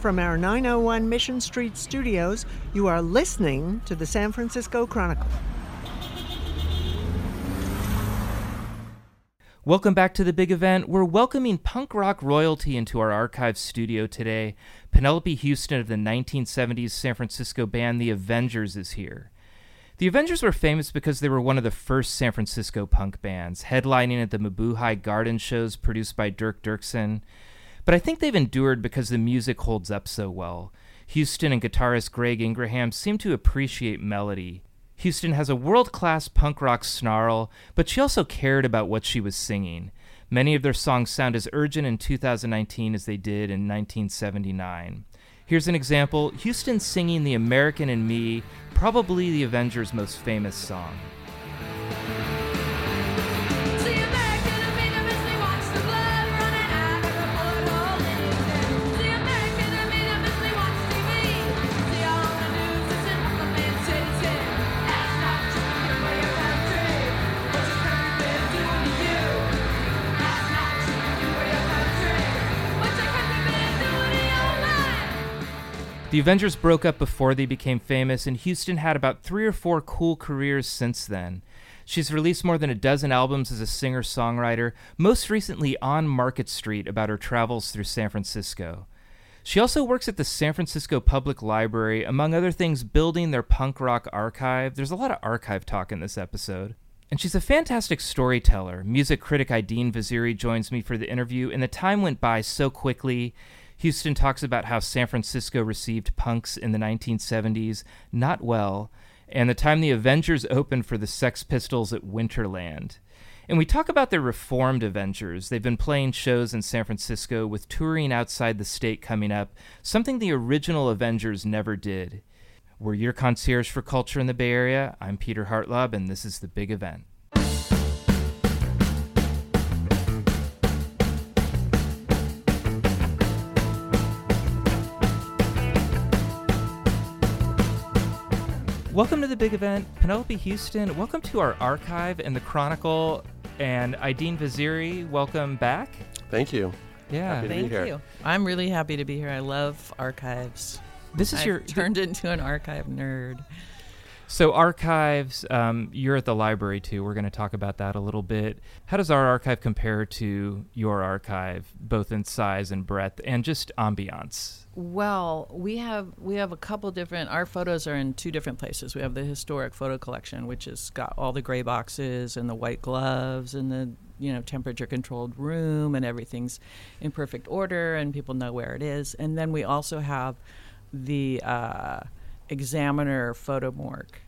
From our 901 Mission Street studios, you are listening to the San Francisco Chronicle. Welcome back to the big event. We're welcoming punk rock royalty into our archive studio today. Penelope Houston of the 1970s San Francisco band The Avengers is here. The Avengers were famous because they were one of the first San Francisco punk bands, headlining at the Mabuhay Garden shows produced by Dirk Dirksen. But I think they've endured because the music holds up so well. Houston and guitarist Greg Ingraham seem to appreciate melody. Houston has a world class punk rock snarl, but she also cared about what she was singing. Many of their songs sound as urgent in 2019 as they did in 1979. Here's an example Houston singing The American in Me, probably the Avengers' most famous song. The Avengers broke up before they became famous, and Houston had about three or four cool careers since then. She's released more than a dozen albums as a singer songwriter, most recently on Market Street about her travels through San Francisco. She also works at the San Francisco Public Library, among other things, building their punk rock archive. There's a lot of archive talk in this episode. And she's a fantastic storyteller. Music critic Aidin Vaziri joins me for the interview, and the time went by so quickly. Houston talks about how San Francisco received punks in the 1970s not well, and the time the Avengers opened for the Sex Pistols at Winterland. And we talk about their reformed Avengers. They've been playing shows in San Francisco with touring outside the state coming up, something the original Avengers never did. We're your concierge for culture in the Bay Area. I'm Peter Hartlaub, and this is the big event. Welcome to the big event, Penelope Houston. Welcome to our archive and the Chronicle, and Aidin Vaziri. Welcome back. Thank you. Yeah, Happy to Thank be here. you. I'm really happy to be here. I love archives. this is I've your turned into an archive nerd. So archives, um, you're at the library too. We're going to talk about that a little bit. How does our archive compare to your archive, both in size and breadth, and just ambiance? Well, we have we have a couple different. Our photos are in two different places. We have the historic photo collection, which has got all the gray boxes and the white gloves and the you know temperature controlled room and everything's in perfect order and people know where it is. And then we also have the uh, examiner photo morgue.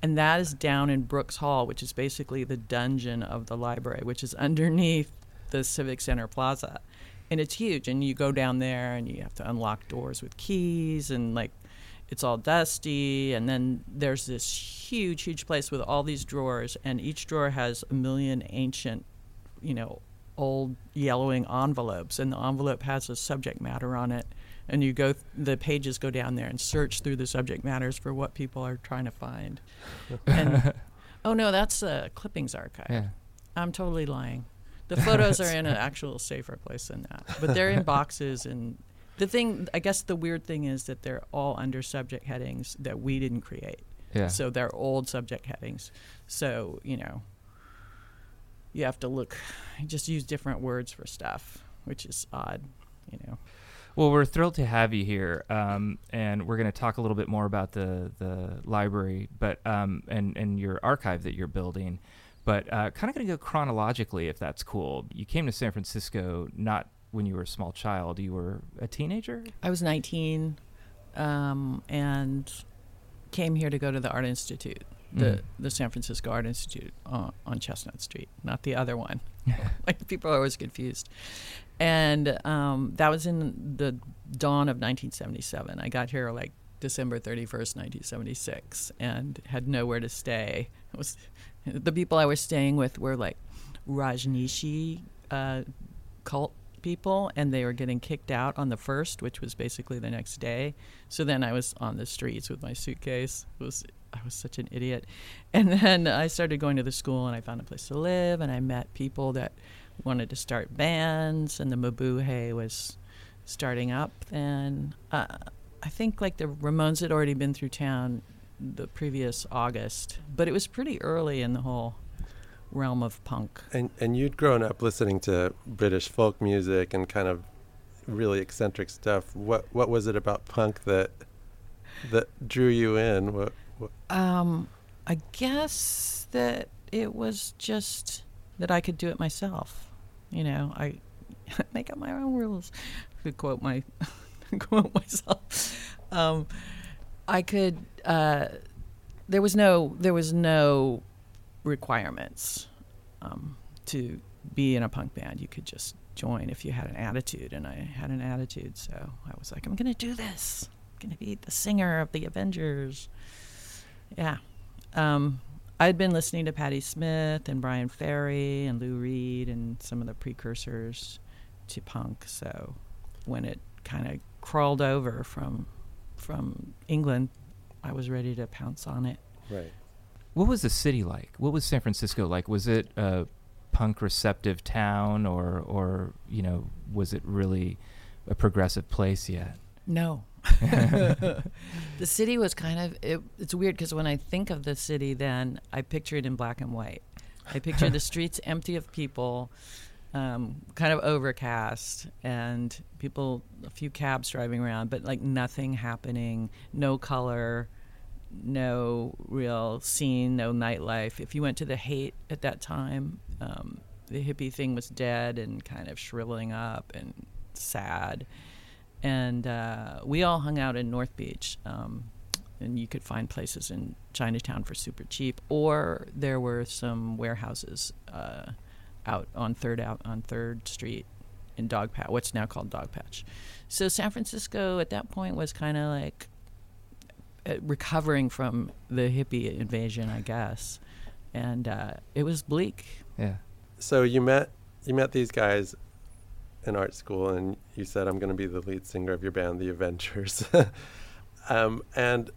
And that is down in Brooks Hall, which is basically the dungeon of the library, which is underneath the Civic Center Plaza. And it's huge. And you go down there and you have to unlock doors with keys and like it's all dusty. And then there's this huge, huge place with all these drawers. And each drawer has a million ancient, you know, old yellowing envelopes. And the envelope has a subject matter on it and you go th- the pages go down there and search through the subject matters for what people are trying to find and oh no that's a clippings archive Yeah. i'm totally lying the photos are in an actual safer place than that. But they're in boxes and the thing i guess the weird thing is that they're all under subject headings that we didn't create. Yeah. so they're old subject headings. So you know you have to look just use different words for stuff which is odd you know. Well, we're thrilled to have you here, um, and we're going to talk a little bit more about the the library, but um, and and your archive that you're building, but uh, kind of going to go chronologically, if that's cool. You came to San Francisco not when you were a small child; you were a teenager. I was 19 um, and came here to go to the Art Institute, the, Mm. the San Francisco Art Institute on, on Chestnut Street, not the other one. like people are always confused. And um, that was in the dawn of 1977. I got here like December 31st, 1976, and had nowhere to stay. It was the people I was staying with were like Rajneeshi uh, cult people, and they were getting kicked out on the first, which was basically the next day. So then I was on the streets with my suitcase. It was I was such an idiot, and then I started going to the school, and I found a place to live, and I met people that wanted to start bands, and the Mabuhay was starting up then. Uh, I think like the Ramones had already been through town the previous August, but it was pretty early in the whole realm of punk. And and you'd grown up listening to British folk music and kind of really eccentric stuff. What what was it about punk that that drew you in? What, what? Um, I guess that it was just that I could do it myself. You know, I make up my own rules. To quote my quote myself. Um, I could. Uh, there was no. There was no requirements um, to be in a punk band. You could just join if you had an attitude, and I had an attitude, so I was like, I'm to do this. I'm to be the singer of the Avengers. Yeah. Um, I'd been listening to Patti Smith and Bryan Ferry and Lou Reed and some of the precursors to punk. So when it kind of crawled over from from England, I was ready to pounce on it. Right. What was the city like? What was San Francisco like? Was it a punk receptive town, or or you know, was it really a progressive place yet? No. the city was kind of it, it's weird because when I think of the city, then I picture it in black and white. I picture the streets empty of people, um, kind of overcast, and people, a few cabs driving around, but like nothing happening, no color, no real scene, no nightlife. If you went to the Haight at that time, um, the hippie thing was dead and kind of shriveling up and sad. And uh, we all hung out in North Beach. Um, and you could find places in Chinatown for super cheap, or there were some warehouses uh, out on Third out on Third Street in Dogpatch, what's now called Dogpatch. So San Francisco at that point was kind of like uh, recovering from the hippie invasion, I guess, and uh, it was bleak. Yeah. So you met you met these guys in art school, and you said, "I'm going to be the lead singer of your band, The Avengers," um, and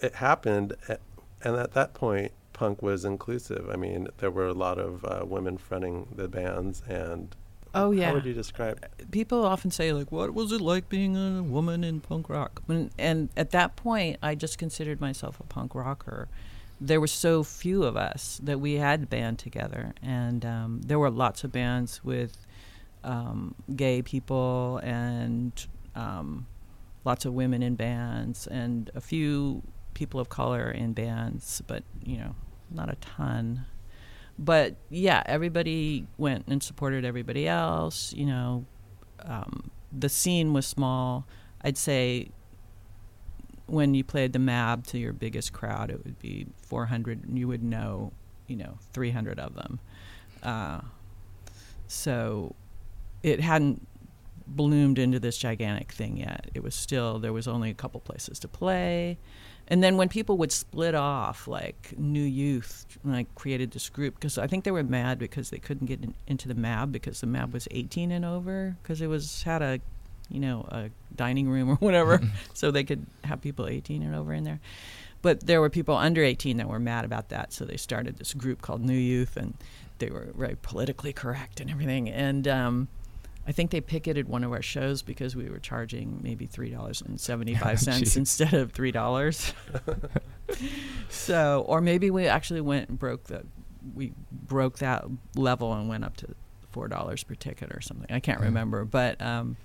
it happened. At, and at that point, punk was inclusive. I mean, there were a lot of uh, women fronting the bands, and Oh yeah. how would you describe? people often say like what was it like being a woman in punk rock and, and at that point i just considered myself a punk rocker there were so few of us that we had band together and um, there were lots of bands with um, gay people and um, lots of women in bands and a few people of color in bands but you know not a ton but yeah, everybody went and supported everybody else. You know, um, the scene was small. I'd say when you played the Mab to your biggest crowd, it would be 400, and you would know, you know, 300 of them. Uh, so it hadn't bloomed into this gigantic thing yet. It was still there was only a couple places to play. And then when people would split off, like New Youth, like created this group because I think they were mad because they couldn't get in, into the MAB because the MAB was 18 and over because it was had a, you know, a dining room or whatever, so they could have people 18 and over in there. But there were people under 18 that were mad about that, so they started this group called New Youth, and they were very politically correct and everything. And um, I think they picketed one of our shows because we were charging maybe three dollars and seventy five cents instead of three dollars. so, or maybe we actually went and broke the, we broke that level and went up to four dollars per ticket or something. I can't remember, but um,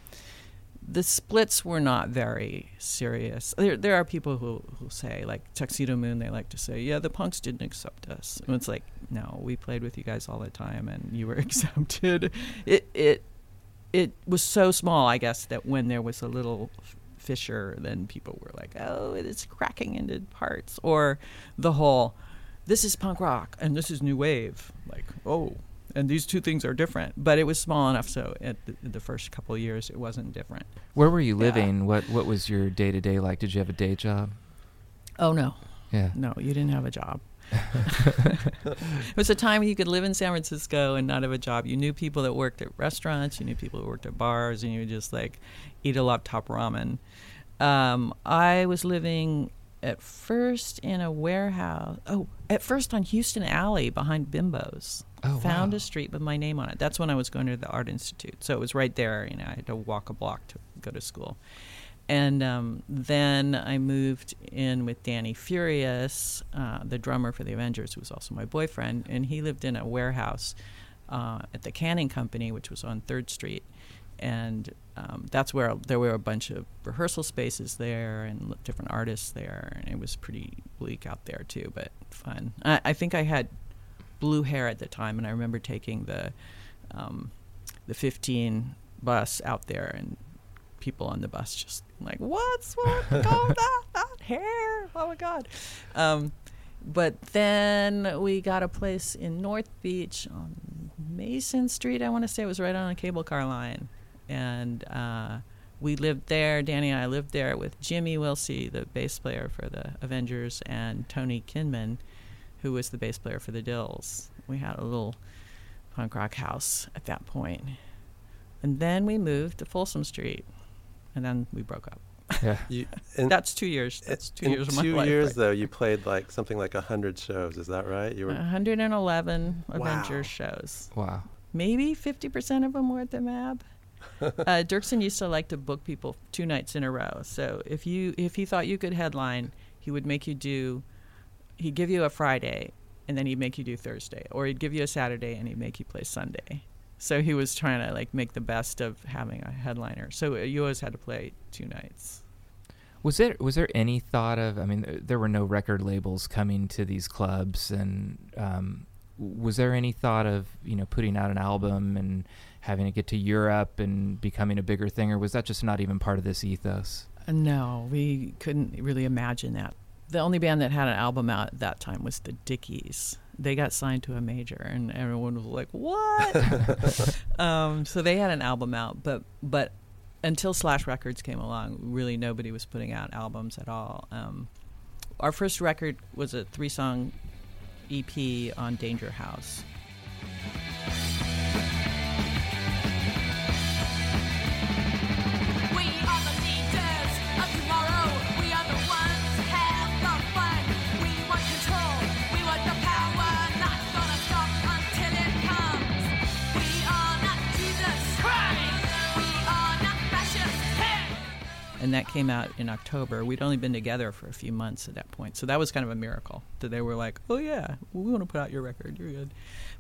the splits were not very serious. There, there are people who who say like Tuxedomoon. They like to say, "Yeah, the punks didn't accept us." And it's like, no, we played with you guys all the time, and you were accepted. It it it was so small, I guess, that when there was a little fissure, then people were like, "Oh, it's cracking into parts," or the whole, "This is punk rock and this is new wave." Like, oh, and these two things are different. But it was small enough, so at the, the first couple of years, it wasn't different. Where were you Yeah. living? What What was your day to day like? Did you have a day job? Oh no, Yeah. no, you didn't have a job. It was a time when you could live in San Francisco and not have a job. You knew people that worked at restaurants, you knew people that worked at bars, and you would just like eat a laptop ramen. Um, I was living at first in a warehouse. Oh, at first on Houston Alley behind Bimbo's. Oh, Found wow. a street with my name on it. That's when I was going to the Art Institute. So it was right there. You know, I had to walk a block to go to school. And um, then I moved in with Danny Furious, uh, the drummer for the Avengers, who was also my boyfriend, and he lived in a warehouse uh, at the Canning Company, which was on Third Street, and um, that's where there were a bunch of rehearsal spaces there and different artists there, and it was pretty bleak out there too, but fun. I, I think I had blue hair at the time, and I remember taking the um, the 15 bus out there and people on the bus just like, what's what? oh, that, that hair! Oh my god! Um, but then we got a place in North Beach on Mason Street. I want to say it was right on a cable car line, and uh, we lived there. Danny and I lived there with Jimmy Wilsey, the bass player for the Avengers, and Tony Kinman, who was the bass player for the Dils. We had a little punk rock house at that point. And then we moved to Folsom Street, and then we broke up. Yeah. You, in, That's two years. That's two in years of my two life. years, right? though, you played like something like a hundred shows. Is that right? You were 111 Wow. Avengers shows. Wow. Maybe 50% of them were at the MAB. uh, Dirksen used to like to book people two nights in a row. So if you if he thought you could headline, he would make you do. He'd give you a Friday, and then he'd make you do Thursday, or he'd give you a Saturday and he'd make you play Sunday. So he was trying to like make the best of having a headliner. So you always had to play two nights. Was there was there any thought of? I mean, th- there were no record labels coming to these clubs, and um, was there any thought of you know putting out an album and having it get to Europe and becoming a bigger thing, or was that just not even part of this ethos? Uh, No, we couldn't really imagine that. The only band that had an album out at that time was the Dickies. They got signed to a major, and everyone was like, "What?" um, so they had an album out, but but until Slash Records came along, really nobody was putting out albums at all. Um, our first record was a three-song EP on Danger House. And that came out in October. We'd only been together for a few months at that point, so that was kind of a miracle that they were like, "Oh yeah, we want to put out your record. You're good."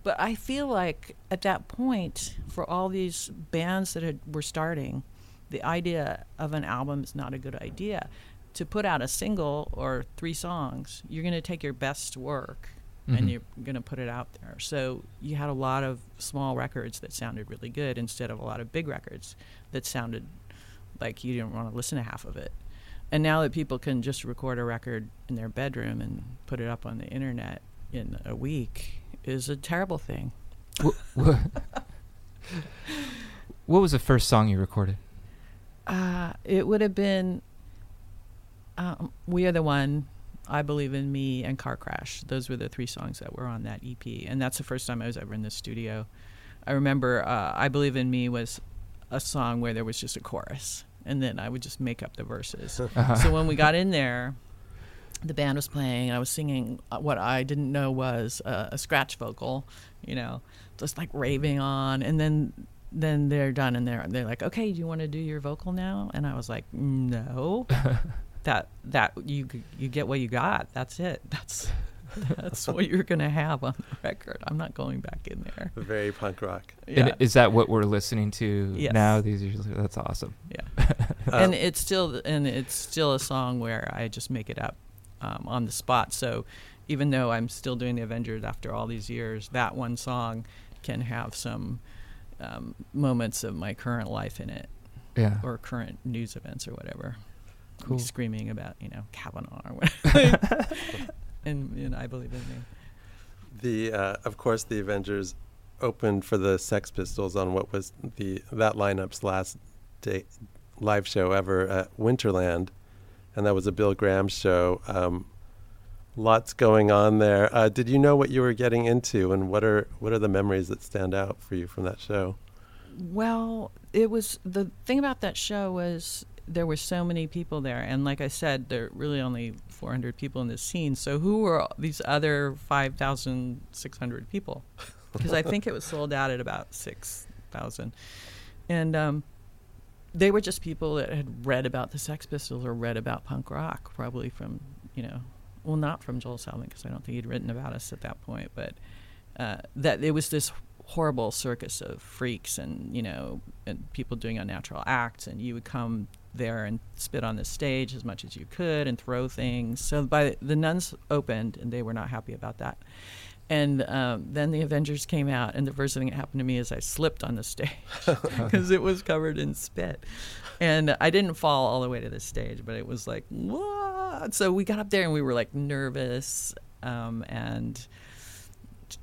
But I feel like at that point, for all these bands that had, were starting, the idea of an album is not a good idea. To put out a single or three songs, you're going to take your best work Mhm. and you're going to put it out there. So you had a lot of small records that sounded really good instead of a lot of big records that sounded like you didn't want to listen to half of it. And now that people can just record a record in their bedroom and put it up on the internet in a week is a terrible thing. Wh- wh- what was the first song you recorded? Uh, it would have been um, We Are the One, I Believe in Me, and Car Crash. Those were the three songs that were on that EP. And that's the first time I was ever in the studio. I remember uh, I Believe in Me was a song where there was just a chorus, and then I would just make up the verses. Uh-huh. so when we got in there, the band was playing, and I was singing uh, what I didn't know was uh, a scratch vocal, you know, just like raving on. And then then they're done, and they're they're like, okay, do you want to do your vocal now? And I was like, no, that that you you get what you got. That's it. That's that's what you're gonna have on the record. I'm not going back in there. very punk rock. Yeah. And is that what we're listening to Yes. now? These are, that's awesome. Yeah. Uh, and it's still and it's still a song where I just make it up um, on the spot. So even though I'm still doing the Avengers after all these years, that one song can have some um, moments of my current life in it Yeah. or current news events or whatever. Cool. screaming about you know Kavanaugh or whatever. and, and I believe in me. The uh, of course the Avengers opened for the Sex Pistols on what was the that lineup's last day live show ever at Winterland, and that was a Bill Graham show. Um, lots going on there. Uh, did you know what you were getting into, and what are what are the memories that stand out for you from that show? Well, it was the thing about that show was there were so many people there, and like I said, there are really only 400 people in the scene. So who were these other 5,600 people? Because I think it was sold out at about 6,000, and um, they were just people that had read about the Sex Pistols or read about punk rock, probably from you know, well, not from Joel Selvin because I don't think he'd written about us at that point, but uh, that it was this horrible circus of freaks and you know and people doing unnatural acts, and you would come there and spit on the stage as much as you could and throw things. So by the nuns opened, and they were not happy about that. And um, then the Avengers came out, and the first thing that happened to me is I slipped on the stage because it was covered in spit. And I didn't fall all the way to the stage, but it was like, what? So we got up there and we were like nervous um, and,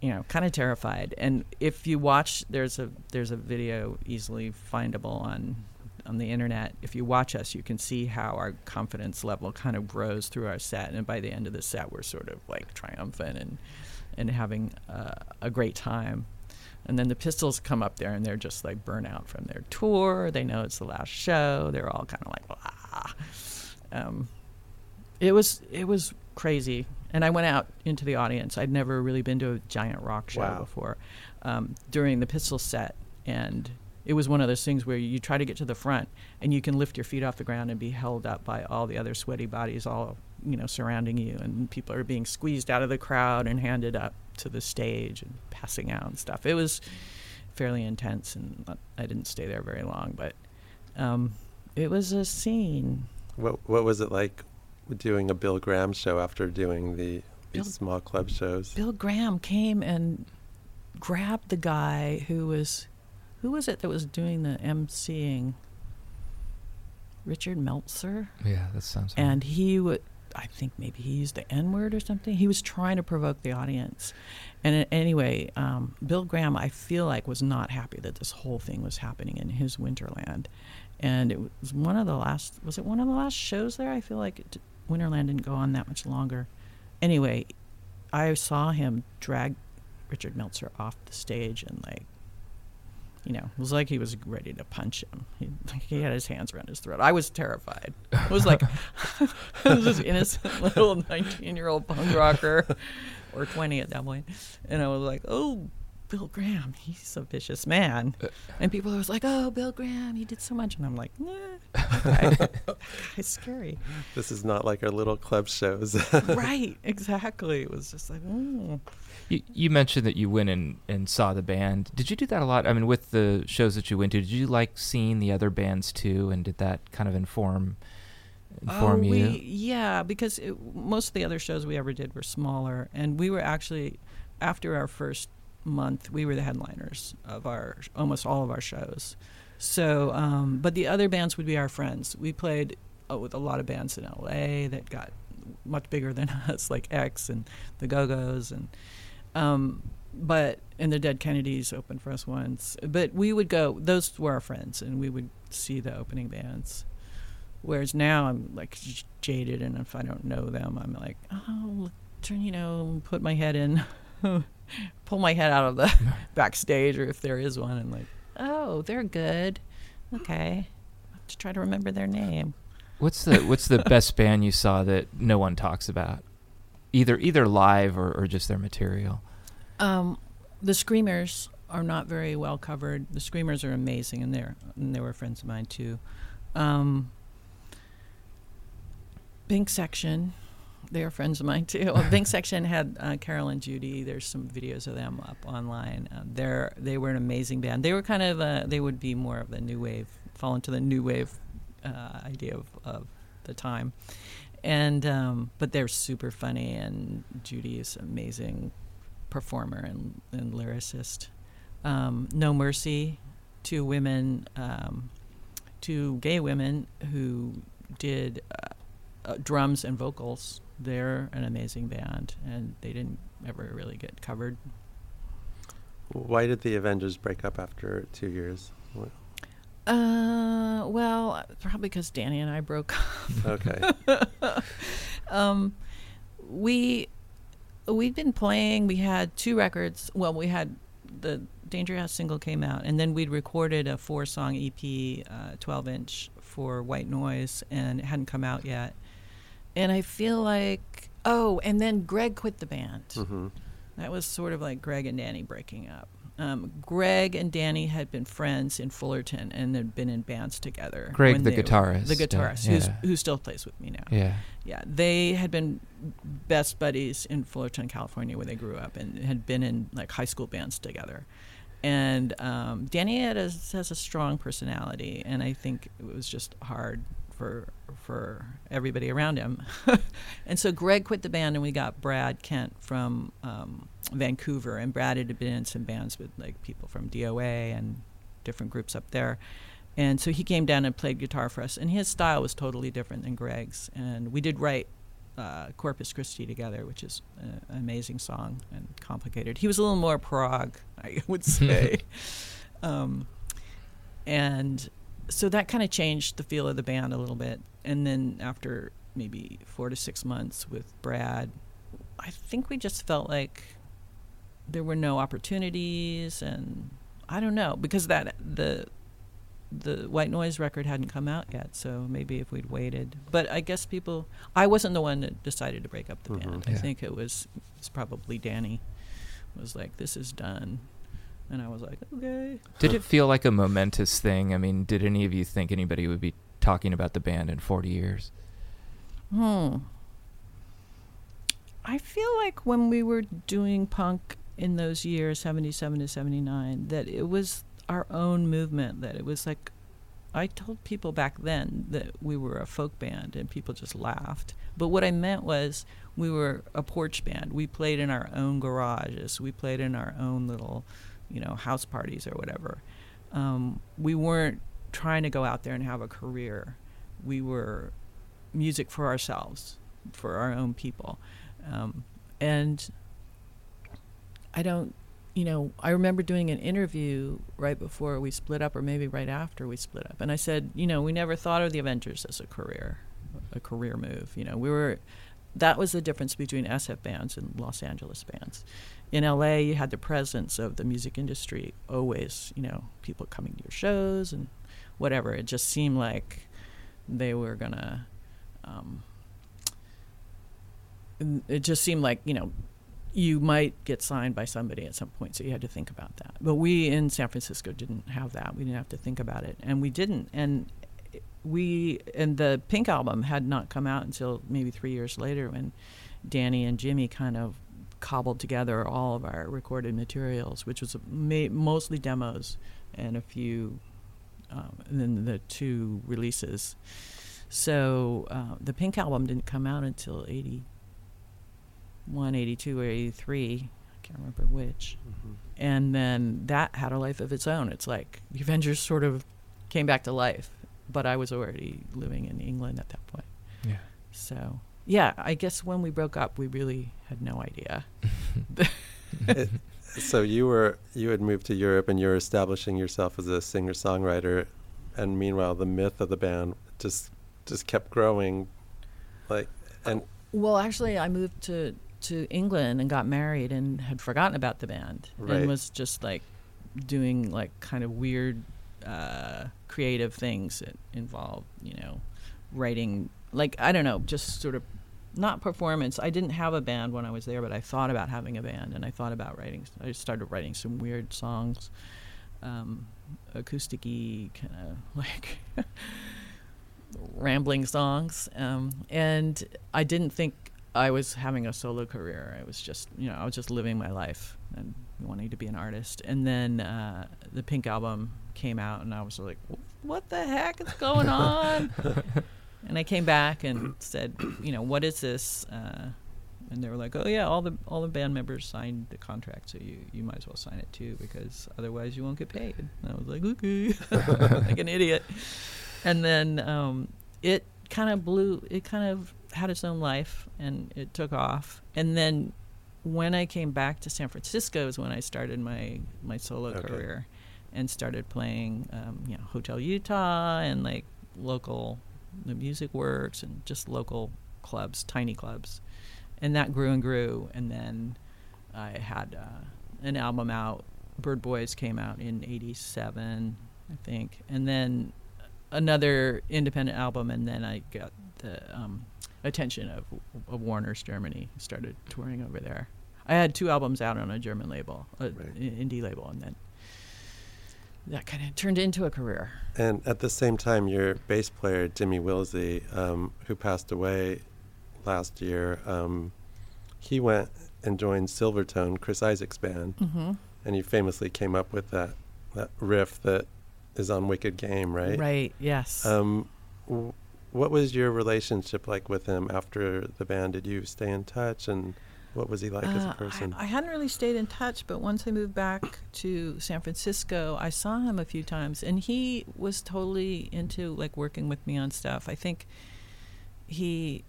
you know, kind of terrified. And if you watch, there's a there's a video easily findable on on the internet. If you watch us, you can see how our confidence level kind of grows through our set. And by the end of the set, we're sort of like triumphant and and having uh, a great time. And then the Pistols come up there and they're just like burnt out from their tour. They know it's the last show. They're all kind of like, ah. Um, it was it was crazy. And I went out into the audience. I'd never really been to a giant rock show Wow. before um, during the Pistols set, and it was one of those things where you try to get to the front and you can lift your feet off the ground and be held up by all the other sweaty bodies all you know surrounding you. And people are being squeezed out of the crowd and handed up to the stage and passing out and stuff. It was fairly intense and i didn't stay there very long but um, it was a scene. What What was it like doing a Bill Graham show after doing the Bill- these small club shows? bill graham came and grabbed the guy who was who was it that was doing the emceeing? Richard meltzer? Yeah, that sounds. right. and he would i think maybe he used the n word or something. He was trying to provoke the audience. And anyway um, bill graham i feel like was not happy that this whole thing was happening in his winterland. And it was one of the last was it one of the last shows there? I feel like it, winterland didn't go on that much longer. Anyway i saw him drag richard meltzer off the stage and like you know, it was like he was ready to punch him. He, like he had his hands around his throat. I was terrified. It was like this innocent little 19 year old punk rocker, or 20 at that point, and I was like, "Oh, Bill Graham, he's a vicious man." And people was like, "Oh, Bill Graham, he did so much," and I'm like, "Nah, that guy- that scary." This is not like our little club shows. right? Exactly. It was just like, mm. You, you mentioned that you went and, and saw the band. Did you do that a lot? I mean, with the shows that you went to, did you like seeing the other bands too? And did that kind of inform inform oh, you? We, yeah, because it, most of the other shows we ever did were smaller, and we were actually after our first month, we were the headliners of our almost all of our shows. So, um, but the other bands would be our friends. We played uh, with a lot of bands in LA that got much bigger than us, like X and the Go Go's, and um, but and the Dead Kennedys opened for us once. But we would go; those were our friends, and we would see the opening bands. Whereas now I'm like jaded, and if I don't know them, I'm like, oh, turn, you know, put my head in, pull my head out of the backstage, or if there is one, and like, oh, they're good. Okay, I have to try to remember their name. What's the What's the best band you saw that no one talks about, either either live or, or just their material? Um, the Screamers are not very well covered. The Screamers are amazing, and they're and they were friends of mine too. Um, Pink Section, they are friends of mine too. Well, Pink Section had uh, Carol and Judy. There's some videos of them up online. Uh, they're they were an amazing band. They were kind of uh, they would be more of the new wave, fall into the new wave uh, idea of, of the time. And um, but they're super funny, and Judy is amazing performer and, and lyricist. Um, no Mercy, two women, um, two gay women who did uh, uh, drums and vocals. They're an amazing band, and they didn't ever really get covered. Why did the Avengers break up after two years? What- Uh, well, probably because Danny and I broke up. Okay. um, we we'd been playing. We had two records. Well, we had the Danger House single came out, and then we'd recorded a four song EP, uh, twelve inch for White Noise, and it hadn't come out yet. And I feel like oh, and then Greg quit the band. hmm That was sort of like Greg and Danny breaking up. Um, Greg and Danny had been friends in Fullerton and had been in bands together. Greg, the they were- guitarist, the guitarist, who's, who still plays with me now. Yeah. Yeah, they had been best buddies in Fullerton, California, where they grew up, and had been in like high school bands together. And um, Danny had a, has a strong personality, and I think it was just hard for for everybody around him. and so Greg quit the band, and we got Brad Kent from um, Vancouver, and Brad had been in some bands with like people from DOA and different groups up there. And so he came down and played guitar for us, and his style was totally different than Greg's. And we did write uh, Corpus Christi together, which is an amazing song and complicated. He was a little more prog, I would say. um, and so that kind of changed the feel of the band a little bit. And then after maybe four to six months with Brad, I think we just felt like there were no opportunities, and I don't know because that the the White Noise record hadn't come out yet, so maybe if we'd waited. But I guess people, I wasn't the one that decided to break up the Mhm. band. Yeah. I think it was it's probably Danny was like, "This is done," and I was like, "Okay." Did it feel like a momentous thing? I mean, did any of you think anybody would be talking about the band in 40 years? Hmm. I feel like when we were doing punk in those years, 77 to 79, that it was our own movement, that it was like, I told people back then that we were a folk band and people just laughed. But what I meant was we were a porch band. We played in our own garages, we played in our own little, you know, house parties or whatever. Um, we weren't trying to go out there and have a career. We were music for ourselves, for our own people. Um, and I don't, you know, I remember doing an interview right before we split up, or maybe right after we split up. And I said, you know, we never thought of the Avengers as a career, a career move. You know, we were, that was the difference between SF bands and Los Angeles bands. In LA, you had the presence of the music industry always, you know, people coming to your shows and whatever. It just seemed like they were going to, um, it just seemed like you know you might get signed by somebody at some point so you had to think about that but we in san francisco didn't have that we didn't have to think about it and we didn't and we and the pink album had not come out until maybe three years later when danny and jimmy kind of cobbled together all of our recorded materials which was ma- mostly demos and a few um, and then the two releases. So uh, the pink album didn't come out until 81 82 or 83 i can't remember which. Mhm. and then that had a life of its own. It's like the avengers sort of came back to life but i was already living in england at that point Yeah. so yeah i guess when we broke up we really had no idea It- so you were you had moved to Europe and you're establishing yourself as a singer songwriter, and meanwhile the myth of the band just just kept growing, like and Well, actually, I moved to to England and got married and had forgotten about the band Right. and was just like doing like kind of weird uh, creative things that involve you know, writing like I don't know, just sort of not performance. I didn't have a band when I was there, but I thought about having a band and I thought about writing. I started writing some weird songs, um, acoustic-y kind of like rambling songs. Um, and I didn't think I was having a solo career. I was just, you know, I was just living my life and wanting to be an artist. And then uh, the Pink album came out, and I was like, what the heck is going on? and I came back and said, you know, what is this? Uh, and they were like, "Oh yeah, all the all the band members signed the contract, so you you might as well sign it too because otherwise you won't get paid." And I was like, "Okay," like an idiot. And then um, it kind of blew. It kind of had its own life, and it took off. And then when I came back to San Francisco is when I started my my solo Okay. career, and started playing, um, you know, Hotel Utah and like local, the Music Works and just local clubs, tiny clubs. And that grew and grew. And then i had uh, an album out. Bird boys came out in 87 i think. And then another independent album and then i got the um, attention of, of warner's germany started touring over there. I had two albums out on a German label, a Right. indie label, and then that kind of turned into a career. And at the same time, your bass player Jimmy Wilsey, um, who passed away last year, um, he went and joined Silvertone, Chris Isaak's band, Mm-hmm. and he famously came up with that that riff that is on Wicked Game, right? Right. Yes. Um, w- what was your relationship like with him after the band? Did you stay in touch, and what was he like as Uh, a person? I, I hadn't really stayed in touch, but once I moved back to San Francisco, I saw him a few times, and he was totally into like working with me on stuff. I think he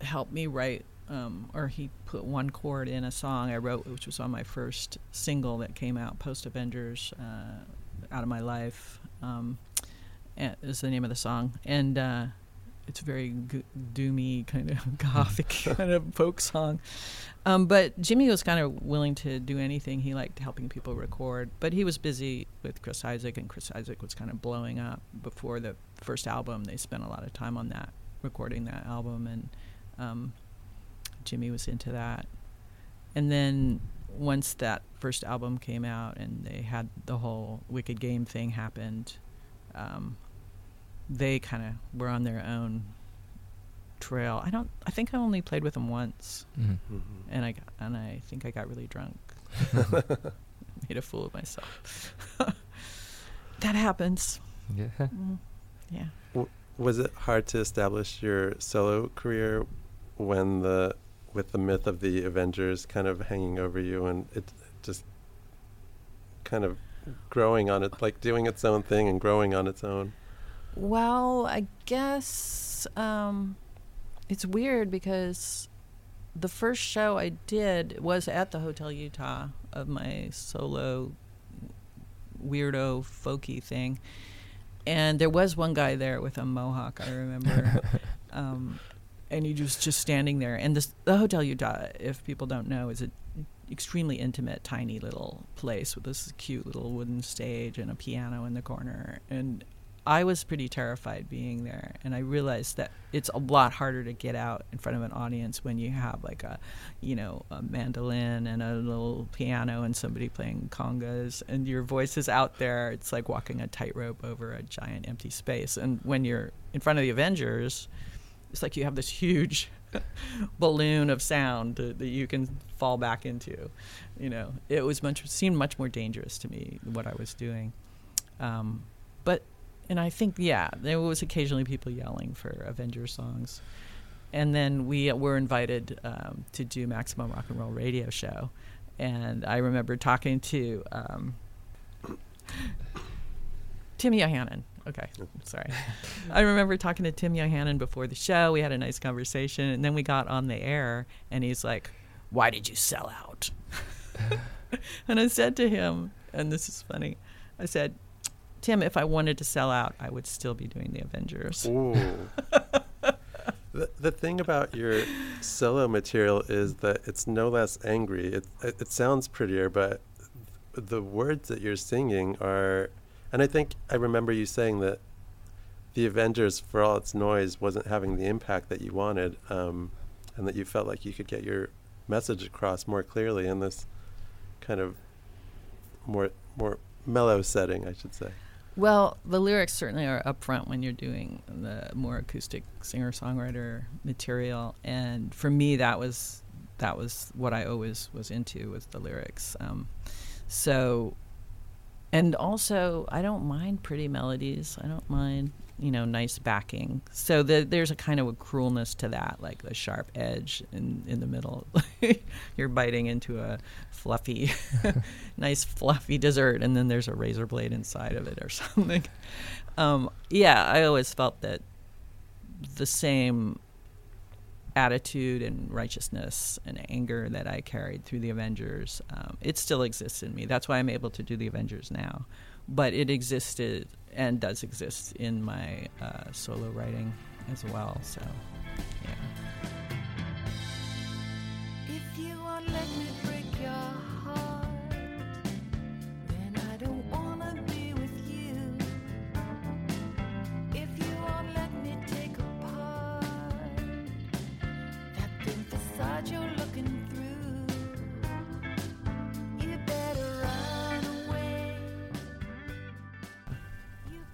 helped me write, um, or he put one chord in a song I wrote, which was on my first single that came out post Avengers, uh, "Out of My Life," um, and is the name of the song, and. Uh, it's a very doomy kind of gothic kind of folk song. Um, but Jimmy was kind of willing to do anything. He liked helping people record, but he was busy with Chris Isaak, and Chris Isaak was kind of blowing up before the first album. They spent a lot of time on that, recording that album, and um, Jimmy was into that. And then once that first album came out, and they had the whole Wicked Game thing happened, um, they kind of were on their own trail. I don't. I think I only played with them once, Mhm. Mhm. and I got, and I think I got really drunk, made a fool of myself. that happens. Yeah. Mm, yeah. Was it hard to establish your solo career when the with the myth of the Avengers kind of hanging over you and it just kind of growing on it, like doing its own thing and growing on its own? Well, I guess um, it's weird because the first show I did was at the Hotel Utah of my solo weirdo folky thing. And there was one guy there with a mohawk, I remember. um, and he was just standing there. And this, the Hotel Utah, if people don't know, is an extremely intimate, tiny little place with this cute little wooden stage and a piano in the corner. And I was pretty terrified being there, and I realized that it's a lot harder to get out in front of an audience when you have like a, you know, a mandolin and a little piano and somebody playing congas, and your voice is out there. It's like walking a tightrope over a giant empty space. And when you're in front of the Avengers, it's like you have this huge balloon of sound that, that you can fall back into. You know, it was much seemed much more dangerous to me what I was doing. Um, but and I think yeah, there was occasionally people yelling for Avengers songs, and then we were invited um, to do Maximum Rock and Roll Radio Show, and I remember talking to um, Tim Yohannan. Okay, sorry. I remember talking to Tim Yohannan before the show. We had a nice conversation, and then we got on the air, and he's like, "Why did you sell out?" and I said to him, and this is funny. I said, Tim, if I wanted to sell out, I would still be doing the Avengers. Ooh. the, the thing about your solo material is that it's no less angry. It, it, it sounds prettier, but the words that you're singing are. And I think I remember you saying that the Avengers, for all its noise, wasn't having the impact that you wanted, um, and that you felt like you could get your message across more clearly in this kind of more more mellow setting, I should say. Well, the lyrics certainly are upfront when you're doing the more acoustic singer-songwriter material, and for me, that was that was what I always was into was the lyrics. Um, so, and also, I don't mind pretty melodies. I don't mind you know nice backing. So the, there's a kind of a cruelness to that, like the sharp edge in in the middle. you're biting into a fluffy, nice fluffy dessert, and then there's a razor blade inside of it or something. Um, yeah, I always felt that the same attitude and righteousness and anger that I carried through the Avengers, um, it still exists in me. That's why I'm able to do the Avengers now. But it existed and does exist in my uh, solo writing as well. So, yeah.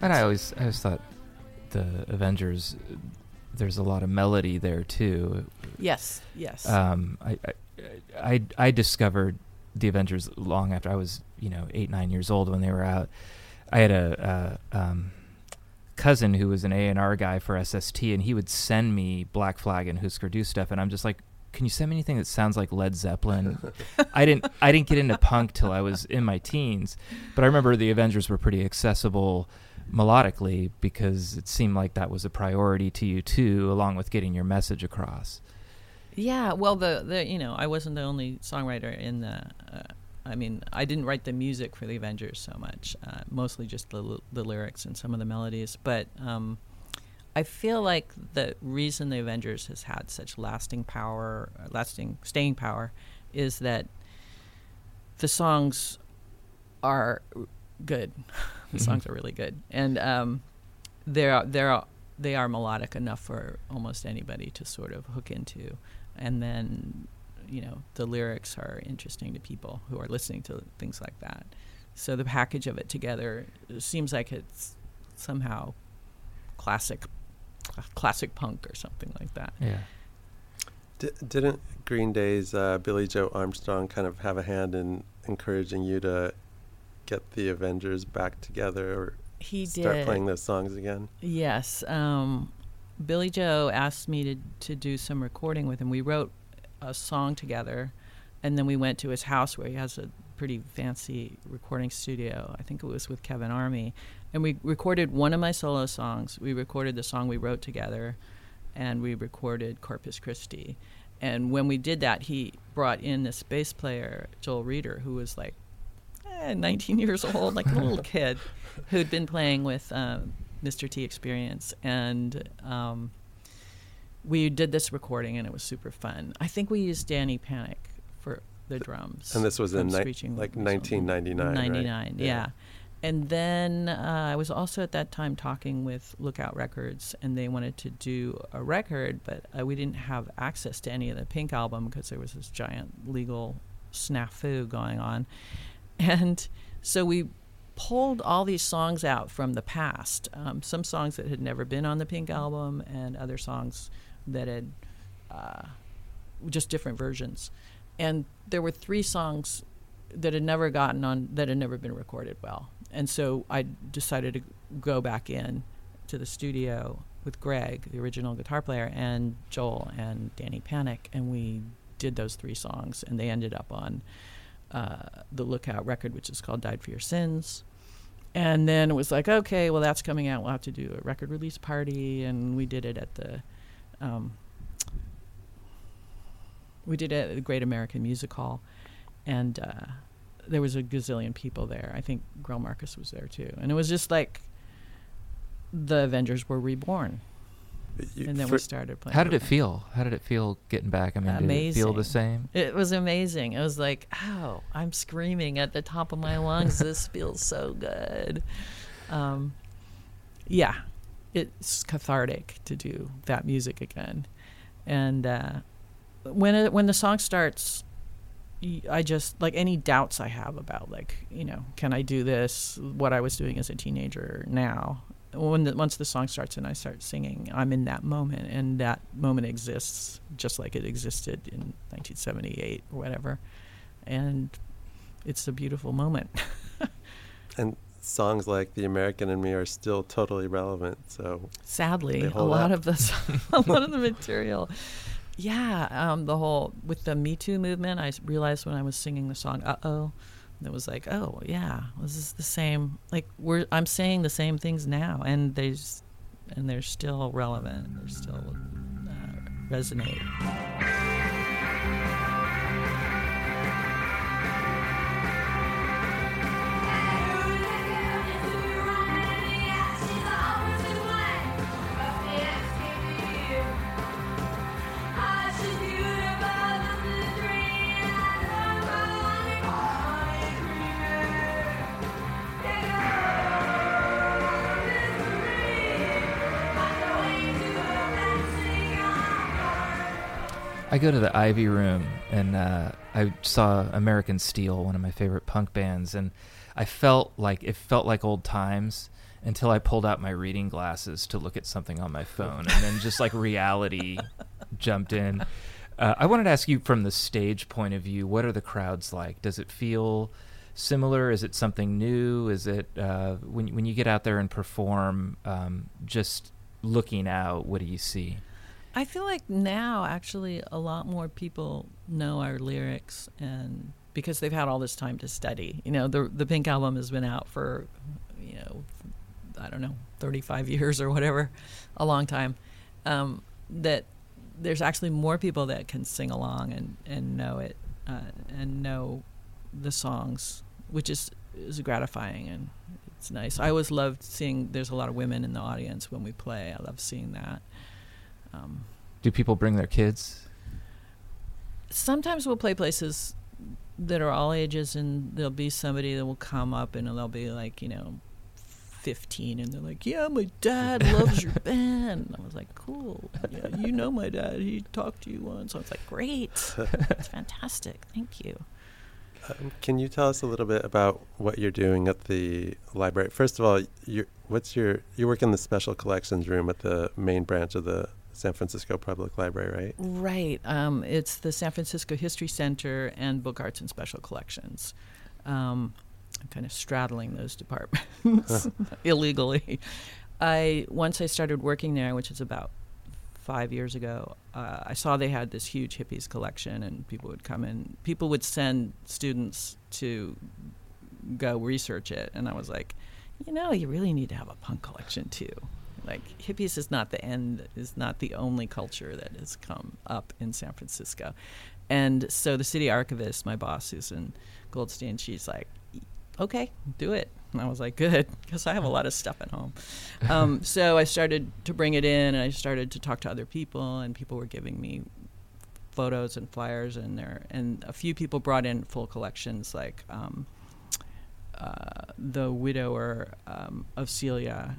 And I always, I always thought the Avengers, there's a lot of melody there too. Yes, yes. Um, I, I, I, I discovered the Avengers long after I was, you know, eight, nine years old when they were out. I had a, a um, cousin who was an A and R guy for SST, and he would send me Black Flag and Husker Du stuff, and I'm just like, can you send me anything that sounds like Led Zeppelin? I didn't, I didn't get into punk till I was in my teens, but I remember the Avengers were pretty accessible melodically because it seemed like that was a priority to you too, along with getting your message across. Yeah, well, the, the you know I wasn't the only songwriter in the. Uh, I mean, I didn't write the music for the Avengers so much, uh, mostly just the the lyrics and some of the melodies. But um, I feel like the reason the Avengers has had such lasting power, lasting staying power, is that the songs are good. the Mhm. songs are really good, and um, they're they're they are melodic enough for almost anybody to sort of hook into, and then you know the lyrics are interesting to people who are listening to things like that. So the package of it together seems like it's somehow classic, classic punk or something like that. Yeah. D- didn't Green Day's uh, Billie Joe Armstrong kind of have a hand in encouraging you to get the Avengers back together or He start did. playing those songs again? Yes. Um, Billie Joe asked me to, to do some recording with him. We wrote a song together, and then we went to his house where he has a pretty fancy recording studio. I think it was with Kevin Army. And we recorded one of my solo songs. We recorded the song we wrote together, and we recorded Corpus Christi. And when we did that, he brought in this bass player, Joel Reader, who was like eh, 19 years old, like a little kid, who'd been playing with um, Mr. T Experience. And um, we did this recording, and it was super fun. I think we used Danny Panic for the drums. And this was in ni- like Weasel. 1999, right? 99, Yeah. yeah. And then uh, I was also at that time talking with Lookout Records, and they wanted to do a record, but uh, we didn't have access to any of the Pink album because there was this giant legal snafu going on. And so we pulled all these songs out from the past, um, some songs that had never been on the Pink album, and other songs that had uh, just different versions. And there were three songs that had never gotten on that had never been recorded well. And so I decided to go back in to the studio with Greg, the original guitar player, and Joel and Danny Panic, and we did those three songs, and they ended up on uh, the Lookout record, which is called "Died for Your Sins." And then it was like, okay, well that's coming out. We'll have to do a record release party, and we did it at the. Um, we did it at the Great American Music Hall, and uh, there was a gazillion people there. I think Greil Marcus was there too, and it was just like the Avengers were reborn, and then for- we started playing. How did it feel? How did it feel getting back? I mean, did it feel the same? It was amazing. It was like, oh, I'm screaming at the top of my lungs. this feels so good. Um, yeah, it's cathartic to do that music again. And uh, when it, when the song starts, I just like any doubts I have about like you know can I do this? What I was doing as a teenager now. When the, once the song starts and I start singing, I'm in that moment, and that moment exists just like it existed in 1978 or whatever, and it's a beautiful moment. and songs like "The American in Me" are still totally relevant. So Sadly, a lot up. of the a lot of the material, yeah, um, the whole with the Me Too movement, I realized when I was singing the song "Uh Oh," it was like, oh yeah, this is the same. Like we're I'm saying the same things now, and there's and they're still relevant. They're still uh, resonate. I go to the Ivy Room and uh, I saw American Steel, one of my favorite punk bands, and I felt like it felt like old times. until I pulled out my reading glasses to look at something on my phone, and then just like reality jumped in. Uh, I wanted to ask you from the stage point of view, what are the crowds like? Does it feel similar? Is it something new? Is it uh, when when you get out there and perform, um, just looking out, what do you see? I feel like now actually a lot more people know our lyrics and because they've had all this time to study. You know, the the Pink album has been out for you know I don't know, 35 years or whatever, a long time. Um, that there's actually more people that can sing along and and know it uh, and know the songs, which is is gratifying and it's nice. I always loved seeing there's a lot of women in the audience when we play. I love seeing that. Um, Do people bring their kids? sometimes we'll play places that are all ages and there'll be somebody that will come up and they'll be like you know 15 and they're like yeah my dad loves your band. And i was like cool. Yeah you know my dad. He talked to you once. I was like great. It's fantastic. Thank you. Um, can you tell us a little bit about what you're doing at the library? First of all, you what's your you work in the special collections room at the main branch of the San Francisco Public Library, right? Right. Um, it's the San Francisco History Center and Book Arts and Special Collections. Um, I'm kind of straddling those departments illegally. I once I started working there, which is about five years ago, uh, I saw they had this huge hippies collection, and people would come in. People would send students to go research it, and I was like, you know, you really need to have a punk collection too. Like hippies is not the end, is not the only culture that has come up in San Francisco, and so the city archivist, my boss Susan Goldstein, she's like, okay, do it. And I was like, good, because I have a lot of stuff at home. Um, so I started to bring it in, and I started to talk to other people, and people were giving me photos and flyers, and there, and a few people brought in full collections, like um, uh, the widower um, of Celia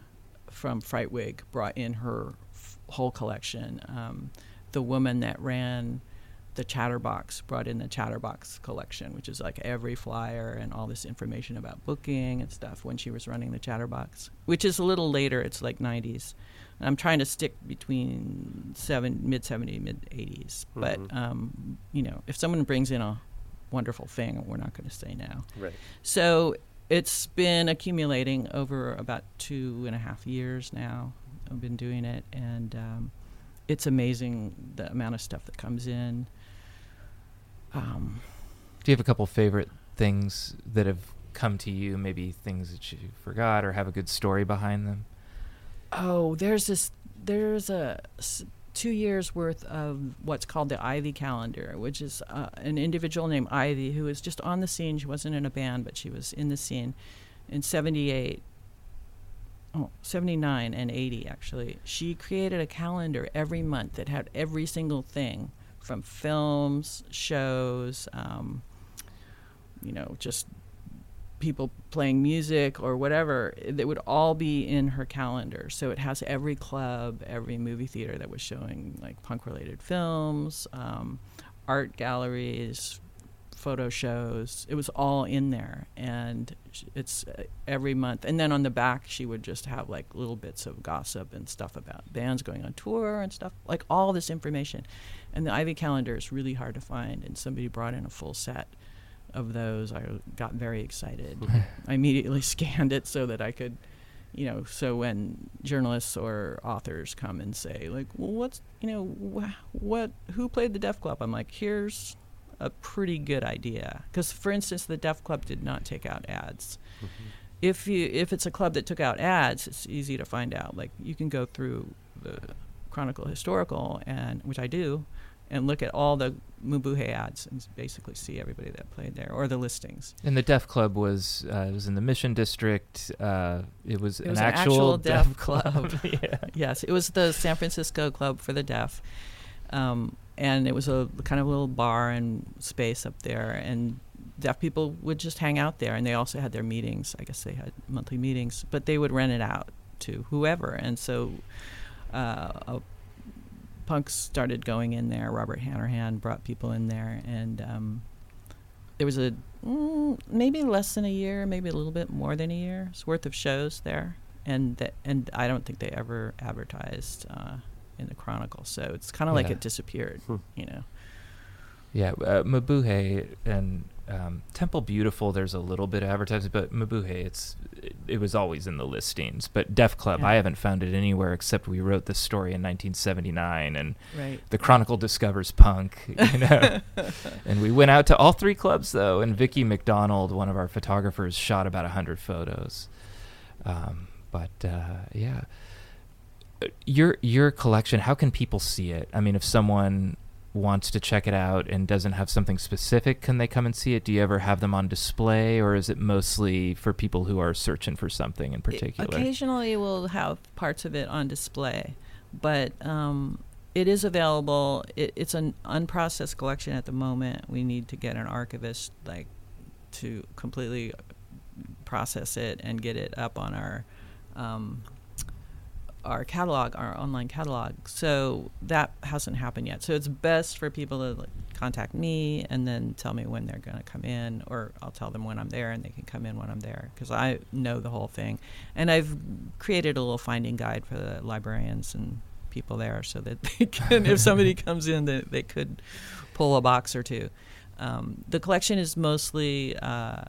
from Frightwig brought in her f- whole collection. Um, the woman that ran the Chatterbox brought in the Chatterbox collection, which is like every flyer and all this information about booking and stuff when she was running the Chatterbox, which is a little later. It's like 90s. I'm trying to stick between seven, mid 70s, mid 80s. But, Mhm. um, you know, if someone brings in a wonderful thing, we're not going to say no. Right. So it's been accumulating over about two and a half years now. I've been doing it, and um, it's amazing the amount of stuff that comes in. Um, Do you have a couple favorite things that have come to you? Maybe things that you forgot or have a good story behind them? oh, there's this. There's a two years worth of what's called the Ivy calendar, which is uh, an individual named Ivy who was just on the scene. She wasn't in a band, but she was in the scene in '78. Oh, 79 and 80 actually. She created a calendar every month that had every single thing from films, shows, um, you know, just people playing music or whatever. That would all be in her calendar. So it has every club, every movie theater that was showing like punk related films, um, art galleries, photo shows. It was all in there, and it's uh, every month. And then on the back, she would just have like little bits of gossip and stuff about bands going on tour and stuff, like all this information. And the Ivy calendar is really hard to find, and somebody brought in a full set of those. I got very excited. Mm-hmm. I immediately scanned it so that I could. You know, so when journalists or authors come and say, like, well, what's, you know, wh- what, who played the Deaf Club? I'm like, here's a pretty good idea because for instance the deaf club did not take out ads mm-hmm. if you if it's a club that took out ads it's easy to find out like you can go through the chronicle historical and which i do and look at all the mabuhay ads and basically see everybody that played there or the listings And the Deaf Club was uh, it was in the Mission District. Uh, it was, It an, was an actual, actual deaf, deaf club. yeah. yes it was the san francisco club for the deaf um, and it was a kind of little bar and space up there and deaf people would just hang out there and they also had their meetings i guess they had monthly meetings but they would rent it out to whoever and so uh, a punks started going in there robert hanrahan brought people in there and um, there was a mm, maybe less than a year maybe a little bit more than a year's worth of shows there and that and I don't think they ever advertised uh, in the Chronicle. So it's kind of like it disappeared. Hmm. You know. Yeah, uh, Mabuhay and um, Temple Beautiful. There's a little bit of advertising, but Mabuhay, it's it, it was always in the listings. But Deaf Club, Yeah. I haven't found it anywhere except we wrote this story in 1979, and Right. the Chronicle discovers punk, you know. and we went out to all three clubs though, and Vicky McDonald, one of our photographers, shot about hundred photos. Um, but uh, yeah, Uh, your your collection. How can people see it? I mean, if someone wants to check it out and doesn't have something specific, can they come and see it? Do you ever have them on display, or is it mostly for people who are searching for something in particular? Occasionally, we'll have parts of it on display, but um, it is available. It, it's an unprocessed collection at the moment. We need to get an archivist like to completely process it and get it up on our um, our catalog, our online catalog. So that hasn't happened yet. So it's best for people to like, contact me and then tell me when they're going to come in, or I'll tell them when I'm there and they can come in when I'm there because I know the whole thing. And I've created a little finding guide for the librarians and people there so that they can, if somebody comes in, they, they could pull a box or two. Um, the collection is mostly uh,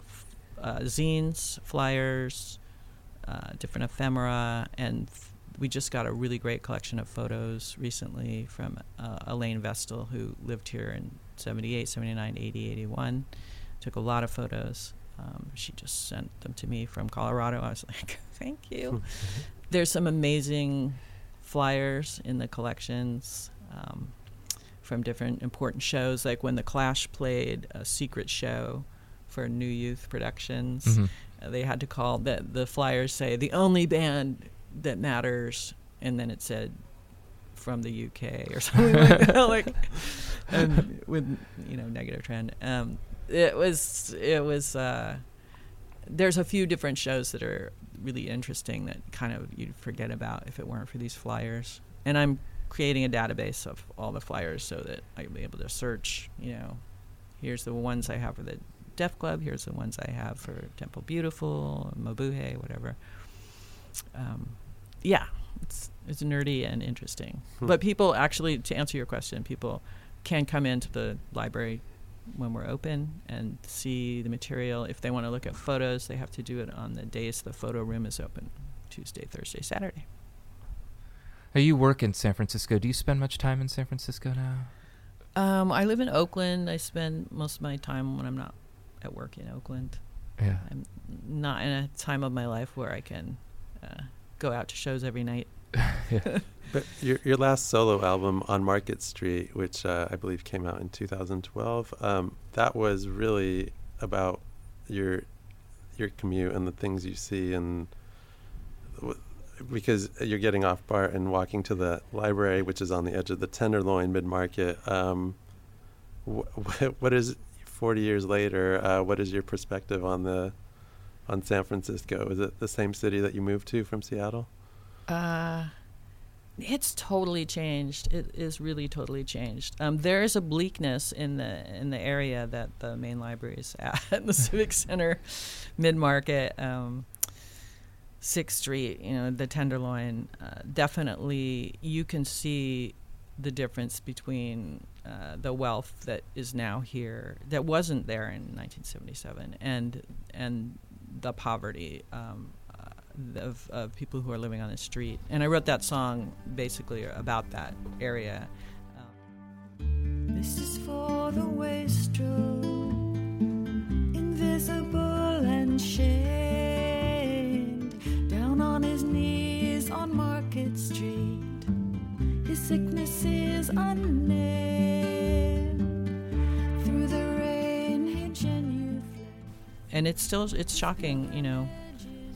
f- uh, zines, flyers, uh, different ephemera, and f- we just got a really great collection of photos recently from uh, Elaine Vestal, who lived here in 78, 79, 80, 81. Took a lot of photos. Um, she just sent them to me from Colorado. I was like, thank you. There's some amazing flyers in the collections um, from different important shows, like when The Clash played a secret show for New Youth Productions. Mhm. Uh, they had to call that the flyers say the only band that matters, and then it said from the UK or something like that, like with you know negative trend. Um, it was it was. Uh, there's a few different shows that are really interesting that kind of you'd forget about if it weren't for these flyers. And I'm creating a database of all the flyers so that I'll be able to search. You know, here's the ones I have for Deaf Club. Here's the ones I have for Temple Beautiful, Mabuhay, whatever. Um, yeah, it's it's nerdy and interesting. Hmm. But people actually, to answer your question, people can come into the library when we're open and see the material. If they want to look at photos, they have to do it on the days the photo room is open Tuesday, Thursday, Saturday. Now, you work in San Francisco. Do you spend much time in San Francisco now? Um, I live in Oakland. I spend most of my time when I'm not at work in Oakland. Yeah. I'm not in a time of my life where I can uh, go out to shows every night. But your your last solo album on Market Street, which uh, I believe came out in 2012, um, that was really about your your commute and the things you see, and w- because you're getting off BART and walking to the library, which is on the edge of the Tenderloin Mid Market. Um, wh- what is 40 years later? Uh, what is your perspective on the on San Francisco? Is it the same city that you moved to from Seattle? Uh, it's totally changed. It is really totally changed. Um, there is a bleakness in the in the area that the main library is at, the Civic Center, Mid Market, um, Sixth Street. You know, the Tenderloin. Uh, definitely, you can see the difference between uh, the wealth that is now here that wasn't there in 1977 and and the poverty um, uh, of, of people who are living on the street. And I wrote that song basically about that area. Um, This is for the wastrel, invisible and shamed, down on his knees on Market Street. Sickness is unnamed. Through the rain, genuflects. and it's still it's shocking, you know,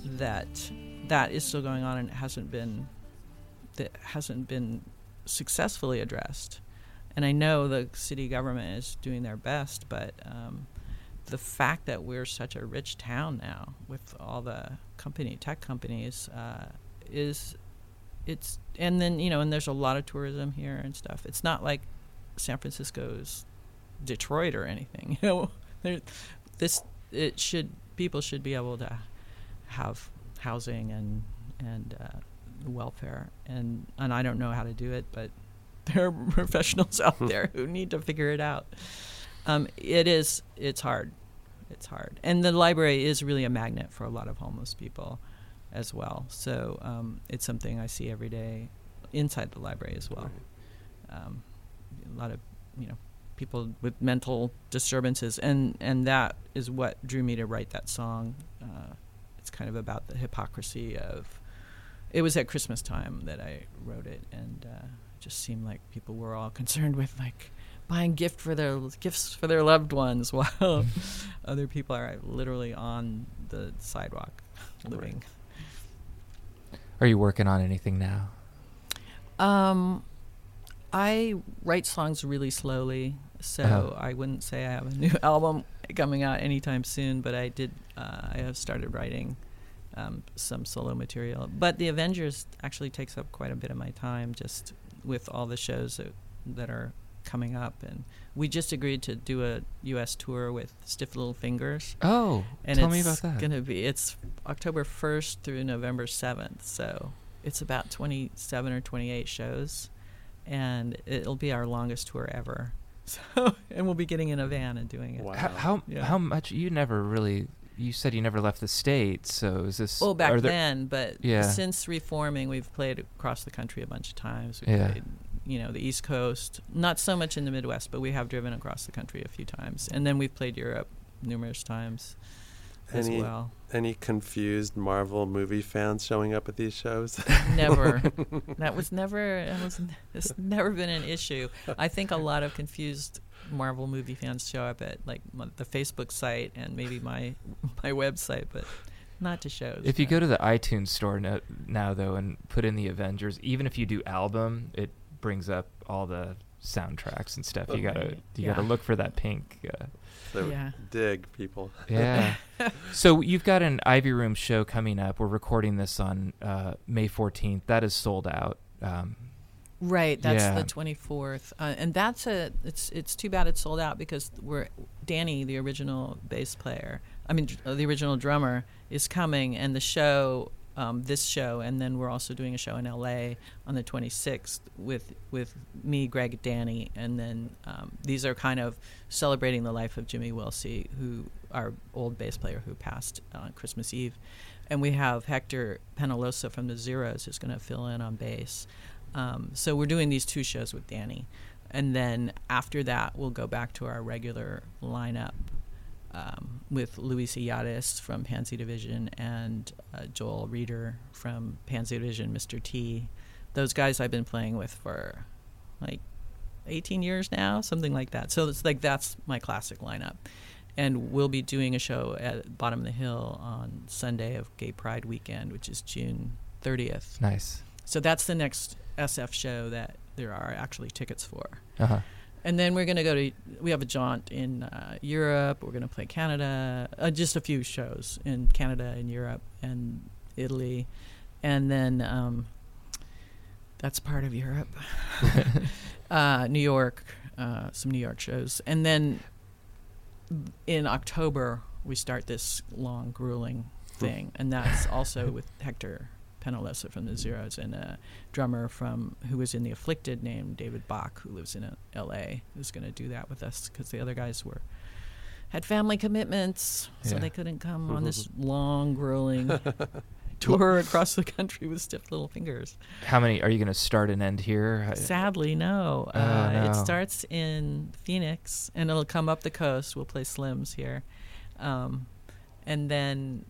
that that is still going on and it hasn't been that hasn't been successfully addressed. And I know the city government is doing their best, but um, the fact that we're such a rich town now with all the company tech companies uh, is it's and then you know and there's a lot of tourism here and stuff. It's not like San Francisco's Detroit or anything. You know, there, this it should people should be able to have housing and and uh, welfare. And and I don't know how to do it, but there are professionals out there who need to figure it out. Um, it is it's hard, it's hard, and the library is really a magnet for a lot of homeless people, as well. So um, it's something I see every day inside the library as well. Um, a lot of you know people with mental disturbances, and and that is what drew me to write that song. Uh, it's kind of about the hypocrisy of. It was at Christmas time that I wrote it, and uh, it just seemed like people were all concerned with like buying gift for their gifts for their loved ones, while other people are literally on the sidewalk living. Are you working on anything now? Um, I write songs really slowly, so Uh-huh. I wouldn't say I have a new album coming out anytime soon. But I did. Uh, I have started writing um, some solo material. But the Avengers actually takes up quite a bit of my time, just with all the shows that, that are coming up. And we just agreed to do a U.S. tour with Stiff Little Fingers. Oh, And tell it's me about that. gonna be it's October first through November seventh, so it's about twenty seven or twenty eight shows, and it'll be our longest tour ever. So and we'll be getting in a van and doing it. Wow. How how, Yeah. how much you never really you said you never left the state, so is this Well, back are there- then, but Yeah. since reforming, we've played across the country a bunch of times. We Yeah. played, you know, the East Coast, not so much in the Midwest, but we have driven across the country a few times, and then we've played Europe numerous times as Any well. any confused Marvel movie fans showing up at these shows? Never. that was never. That was. It's never been an issue. I think a lot of confused Marvel movie fans show up at like m- the Facebook site and maybe my my website, but not to shows. If you no. go to the iTunes store no, now though and put in the Avengers, even if you do album, it brings up all the soundtracks and stuff. You gotta Right. you gotta look for that pink. Uh, so Yeah. dig people. yeah. so you've got an Ivy Room show coming up. We're recording this on uh, May 14th. That is sold out. Um, Right, that's Yeah. the twenty fourth, uh, and that's a. It's it's too bad it's sold out because we're Danny, the original bass player. I mean, uh, the original drummer is coming, and the show, um, this show, and then we're also doing a show in L.A. on the twenty sixth with with me, Greg, Danny, and then um, these are kind of celebrating the life of Jimmy Wilsey, who our old bass player who passed on Christmas Eve, and we have Hector Penalosa from the Zeros who's going to fill in on bass. Um, so we're doing these two shows with Danny, and then after that we'll go back to our regular lineup um, with Luis Illades from Pansy Division and uh, Joel Reader from Pansy Division, Mr. T. Those guys I've been playing with for like 18 years now, something like that. So it's like that's my classic lineup. And we'll be doing a show at Bottom of the Hill on Sunday of Gay Pride weekend, which is June 30th. nice. So that's the next SF show that there are actually tickets for. Uh huh. And then we're going to go to, we have a jaunt in uh, Europe. We're going to play Canada, uh, just a few shows in Canada and Europe and Italy. And then um, that's part of Europe. uh, New York, uh, some New York shows. And then in October, we start this long, grueling thing. And that's also with Hector Penalosa from the Zeros and a drummer from who was in the Afflicted named David Bach, who lives in L.A., who's going to do that with us because the other guys were had family commitments, so Yeah. they couldn't come on this long, grueling tour across the country with stiff little fingers. How many are you going to start and end here? Sadly, no. Oh, Uh, no. It starts in Phoenix, and it'll come up the coast. We'll play Slims here, um, and then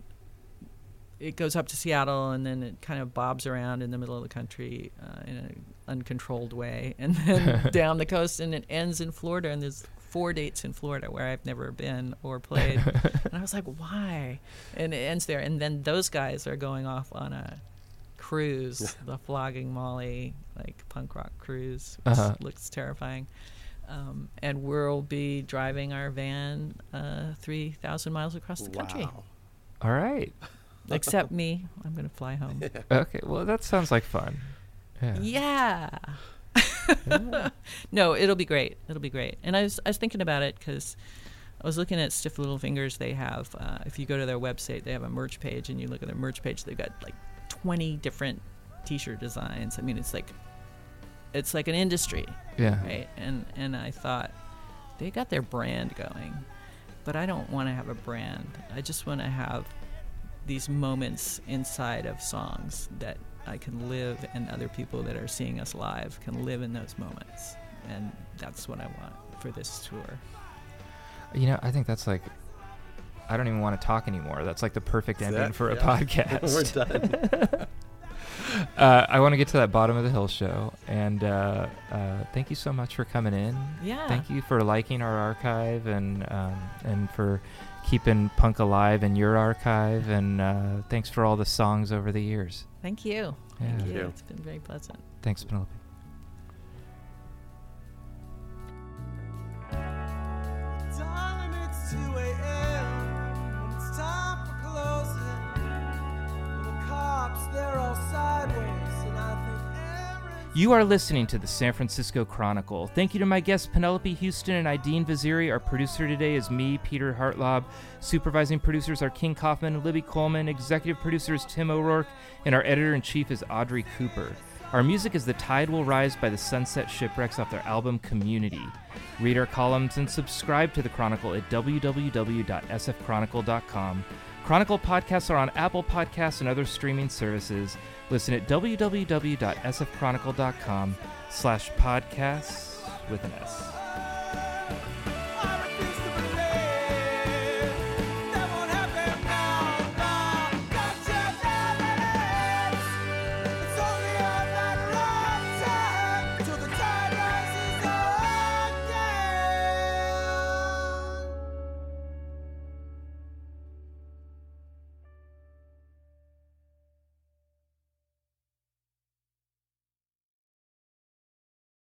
it goes up to Seattle, and then it kind of bobs around in the middle of the country uh, in an uncontrolled way, and then down the coast, and it ends in Florida. And there's four dates in Florida where I've never been or played, and I was like, why? And it ends there, and then those guys are going off on a cruise, the flogging Molly like punk rock cruise, which Uh-huh. looks terrifying. Um, and we'll be driving our van uh, three thousand miles across the country. Wow. All right. Except me, I'm going to fly home. Okay. Well, that sounds like fun. Yeah. Yeah. no, it'll be great. It'll be great. And I was I was thinking about it because I was looking at Stiff Little Fingers. They have, uh, if you go to their website, they have a merch page, and you look at their merch page. They've got like 20 different T-shirt designs. I mean, it's like, it's like an industry, Yeah. right? And and I thought they got their brand going, but I don't want to have a brand. I just want to have these moments inside of songs that I can live, and other people that are seeing us live can live in those moments, and that's what I want for this tour. You know, I think that's like. I don't even want to talk anymore. That's like the perfect That's ending it, for a podcast. We're done. uh, I want to get to that bottom of the hill show, and uh, uh, thank you so much for coming in. Yeah. Thank you for liking our archive and um, and for keeping punk alive in your archive, and uh, thanks for all the songs over the years. Thank you. Yeah. Thank Thank you. you. It's been very pleasant. Thanks, Penelope. You are listening to the San Francisco Chronicle. Thank you to my guests Penelope Houston and Aidin Vaziri. Our producer today is me, Peter Hartlaub. Supervising producers are King Kaufman and Libby Coleman. Executive producer is Tim O'Rourke, and our editor in chief is Audrey Cooper. Our music is The Tide Will Rise by the Sunset Shipwrecks off their album Community. Read our columns and subscribe to the Chronicle at www.sfchronicle.com. Chronicle podcasts are on Apple Podcasts and other streaming services. Listen at www.sfchronicle.com slash podcasts with an S.